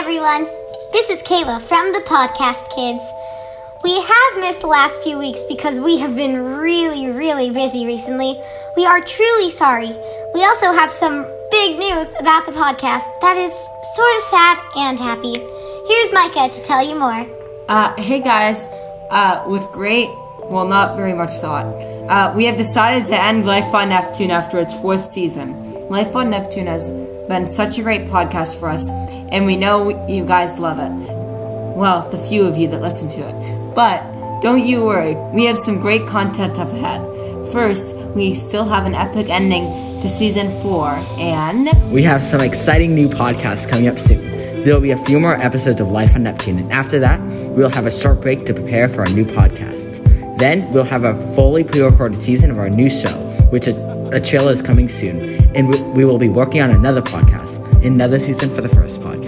everyone. This is Kayla from the Podcast Kids. We have missed the last few weeks because we have been really, really busy recently. We are truly sorry. We also have some big news about the podcast that is sort of sad and happy. Here's Micah to tell you more. Uh, hey guys, uh, with great, well, not very much thought, uh, we have decided to end Life on Neptune after its fourth season. Life on Neptune has been such a great podcast for us, and we know you guys love it. Well, the few of you that listen to it. But don't you worry, we have some great content up ahead. First, we still have an epic ending to season four, and We have some exciting new podcasts coming up soon. There will be a few more episodes of Life on Neptune, and after that, we'll have a short break to prepare for our new podcast. Then, we'll have a fully pre recorded season of our new show, which a, a trailer is coming soon, and we, we will be working on another podcast, another season for the first podcast.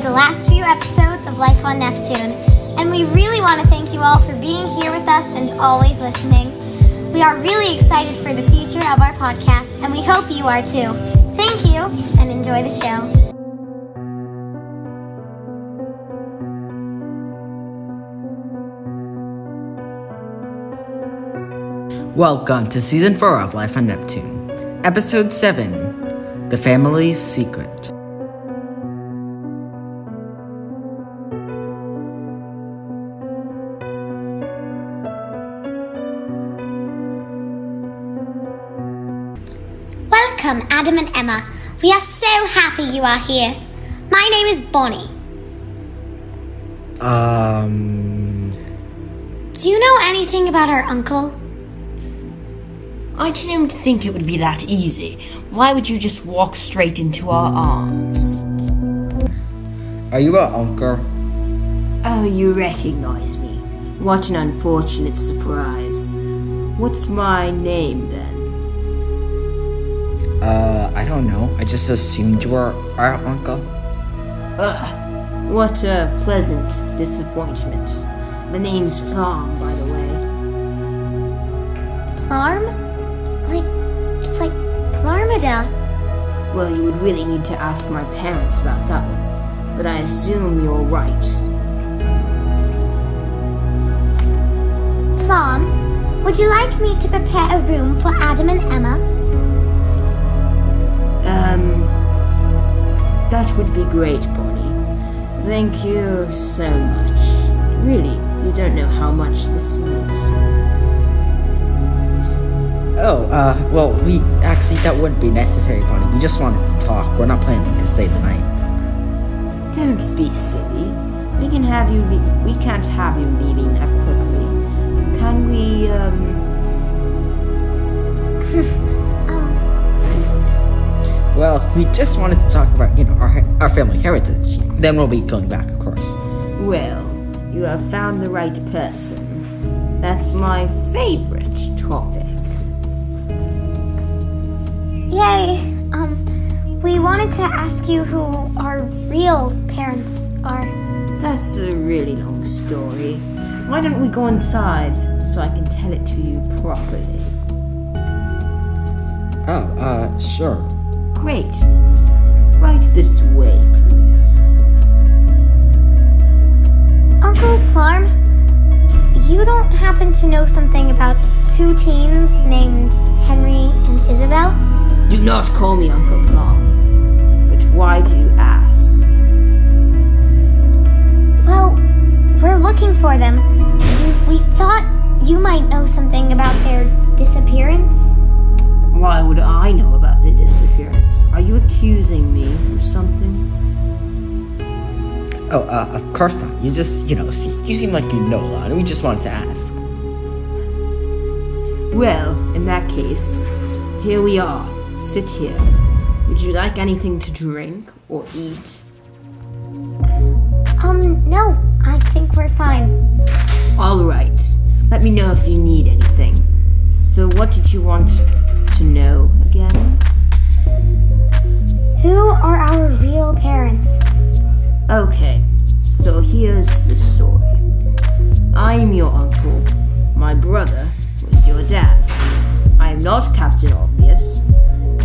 The last few episodes of Life on Neptune, and we really want to thank you all for being here with us and always listening. We are really excited for the future of our podcast, and we hope you are too. Thank you, and enjoy the show. Welcome to season 4 of Life on Neptune, episode 7 The Family's Secret. We are so happy you are here. My name is Bonnie. Um. Do you know anything about our uncle? I didn't think it would be that easy. Why would you just walk straight into our arms? Are you our uncle? Oh, you recognize me. What an unfortunate surprise. What's my name then? Uh, I don't know. I just assumed you were our uncle. Ugh, what a pleasant disappointment. The name's Plum, by the way. Plarm? Like, it's like Plarmida. Well, you would really need to ask my parents about that one. But I assume you're right. Plum, would you like me to prepare a room for Adam and Emma? Um, that would be great, Bonnie. Thank you so much. Really, you don't know how much this means to me. Oh, uh, well, we actually, that wouldn't be necessary, Bonnie. We just wanted to talk. We're not planning to stay the night. Don't be silly. We can have you. Le- we can't have you leaving that quickly. Can we? Um. Well, we just wanted to talk about, you know, our, our family heritage. Then we'll be going back, of course. Well, you have found the right person. That's my favorite topic. Yay. Um, we wanted to ask you who our real parents are. That's a really long story. Why don't we go inside so I can tell it to you properly? Oh, uh, sure. Great. Right this way, please. Uncle Plarm, you don't happen to know something about two teens named Henry and Isabel? Do not call me Uncle Plum. But why do you ask? Well, we're looking for them. We thought you might know something about their disappearance. Accusing me of something? Oh, uh, of course not. You just, you know, see, you seem like you know a lot, and we just wanted to ask. Well, in that case, here we are. Sit here. Would you like anything to drink or eat? Um, no, I think we're fine. All right. Let me know if you need anything. So, what did you want to know again? Who are our real parents? Okay, so here's the story. I'm your uncle. My brother was your dad. I am not Captain Obvious.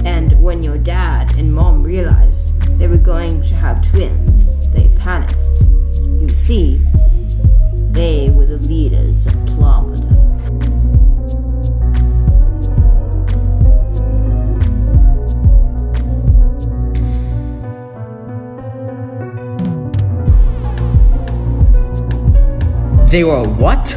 And when your dad and mom realized they were going to have twins, they panicked. You see, they were the leaders of Plamada. They were what?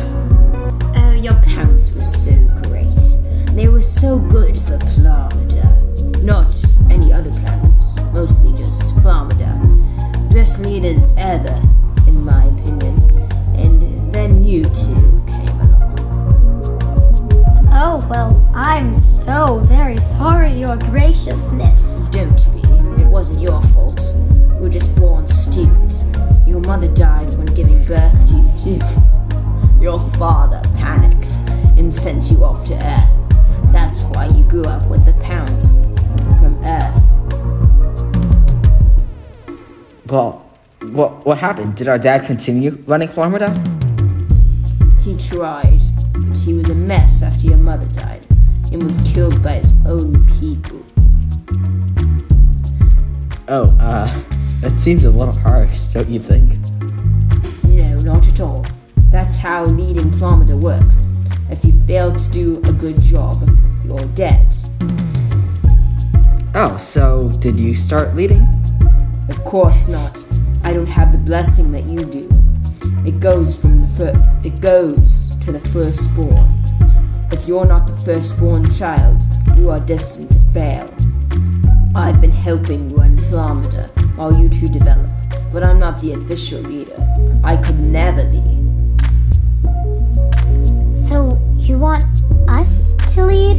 Oh, your parents were so great. They were so good for Plamada. Not any other planets, mostly just Plamada. Best leaders ever, in my opinion. And then you two came along. Oh, well, I'm so very sorry, Your Graciousness. Don't be. It wasn't your fault. You were just born stupid. Your mother died when giving birth to you, too. Father panicked and sent you off to Earth. That's why you grew up with the parents from Earth. Well, what what happened? Did our dad continue running Plarmada? He tried, but he was a mess after your mother died and was killed by his own people. Oh, uh, that seems a little harsh, don't you think? No, not at all. That's how leading Plamada works. If you fail to do a good job, you're dead. Oh, so did you start leading? Of course not. I don't have the blessing that you do. It goes from the fir- it goes to the firstborn. If you're not the firstborn child, you are destined to fail. I've been helping run Plamada while you two develop, but I'm not the official leader. I could never be. You want us to lead?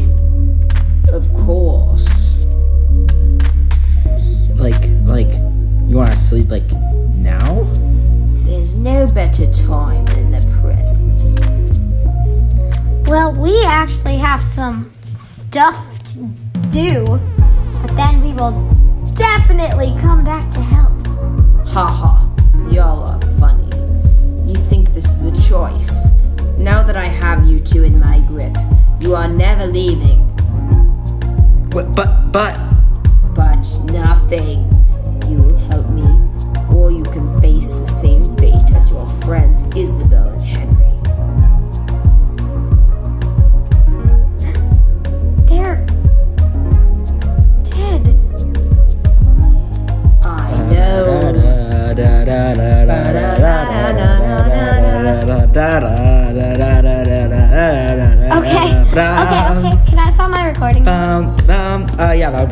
Of course. Like, like, you want us to lead like now? There's no better time than the present. Well, we actually have some stuff to do, but then we will definitely come back to help. Haha, y'all are funny. You think this is a choice. Now that I have you two in my grip, you are never leaving. But, but, but, But nothing. You will help me, or you can face the same fate as your friends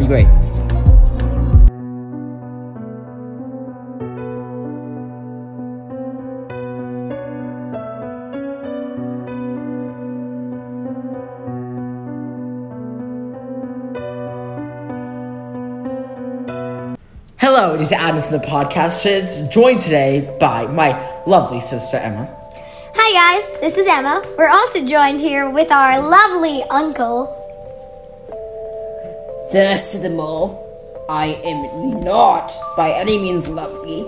great. Hello, it is Adam from the podcast. Kids, joined today by my lovely sister Emma. Hi, guys. This is Emma. We're also joined here with our lovely uncle. First of them all, I am not by any means lovely.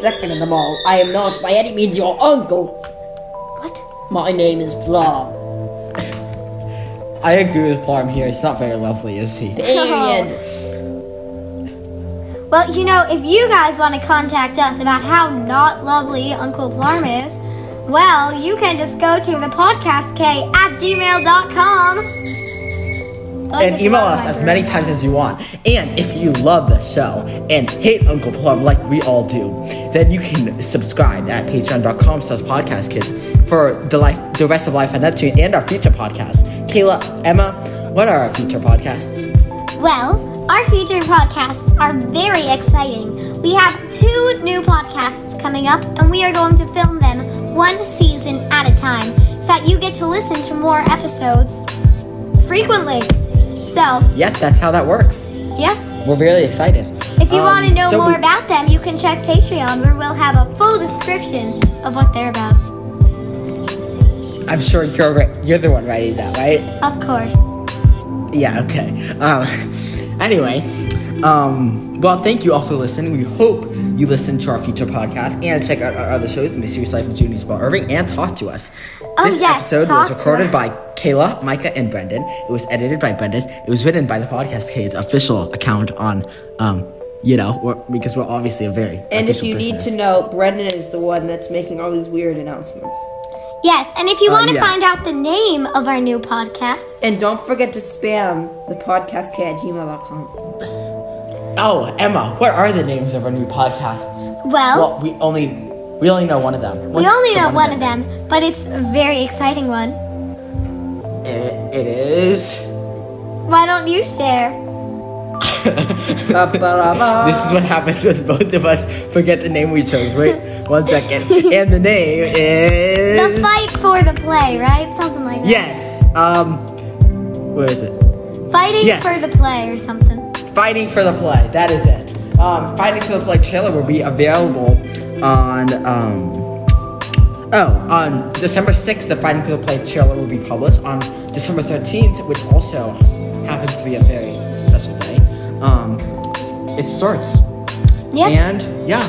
Second of them all, I am not by any means your uncle. What? My name is Plum. I agree with Blarm here. It's not very lovely, is he? Period. Well, you know, if you guys want to contact us about how not lovely Uncle Plarm is, well, you can just go to the podcast K at gmail.com. and email us as many times as you want. And if you love the show and hate Uncle Plum like we all do, then you can subscribe at patreon.com slash podcast kids for the life the rest of Life on Neptune and our future podcasts. Kayla, Emma, what are our future podcasts? Well, our future podcasts are very exciting. We have two new podcasts coming up, and we are going to film them one season at a time so that you get to listen to more episodes frequently. So, Yeah, that's how that works. yeah. We're really excited. If you Um, want to know so more we- about them, you can check Patreon where we'll have a full description of what they're about. I'm sure you're you're the one writing that, right? Of course. Yeah, okay. Um, anyway, um, well, thank you all for listening. We hope you listen to our future podcast and check out our other shows, The Mysterious Life of Judy and Shmuel Urving, and talk to us. Oh, this yes, episode was recorded by Kayla, Micah, and Brendan. It was edited by Brendan. It was written by the Podcast Kids official account on um, you know, we're, because we're obviously a very And if official you need to know, Brendan is the one that's making all these weird announcements. Yes, and if you Uh, want to yeah. find out the name of our new podcast, And don't forget to spam the podcast at gmail.com. Oh, Emma, what are the names of our new podcasts? well, Well, we only we only know one of them. we only the know one of them, but it's a very exciting one. It, it is. Why don't you share? This is what happens when both of us forget the name we chose. Wait, one second. And the name is. The fight for the play, right? Something like that. Yes. Um. Where is it? Fighting Yes. for the play or something. Fighting for the Play. That is it. Um, Fighting for the Play trailer will be available on. Um, oh, on December 6th, the Fighting for the Play trailer will be published. On December 13th, which also happens to be a very special day, um, it starts. Yep. And yeah,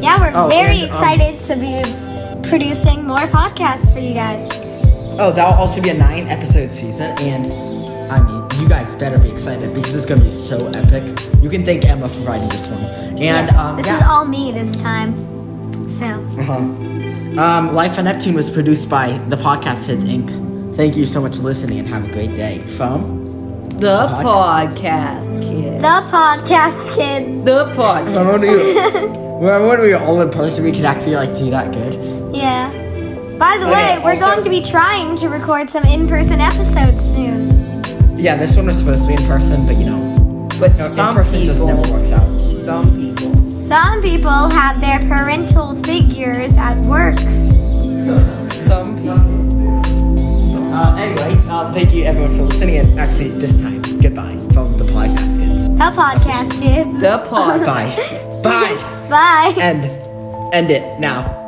yeah, we're Oh, very and, um, excited to be producing more podcasts for you guys. Oh, that'll also be a nine episode season, and I mean, you guys better be excited because it's gonna be so epic. You can thank Emma for writing this one. And Yes, um, this yeah. is all me this time. So, Uh-huh. Um, Life on Neptune was produced by the Podcast Kids Inc. Thank you so much for listening and have a great day. From The Podcast. podcast kid. the podcast kids. The podcast. remember when we remember we were all in person, we could actually like do that good. Yeah. By the Okay, way, we're also- going to be trying to record some in-person episodes soon. Yeah, this one was supposed to be in person, but you know, But no, some in person people, just never works out. Some people. Some people have their parental figures at work. Some people. Uh, anyway, um, thank you everyone for listening, and actually this time, goodbye from the Podcast Kids. The podcast kids. The podcast. Bye, bye, Bye. And end it now.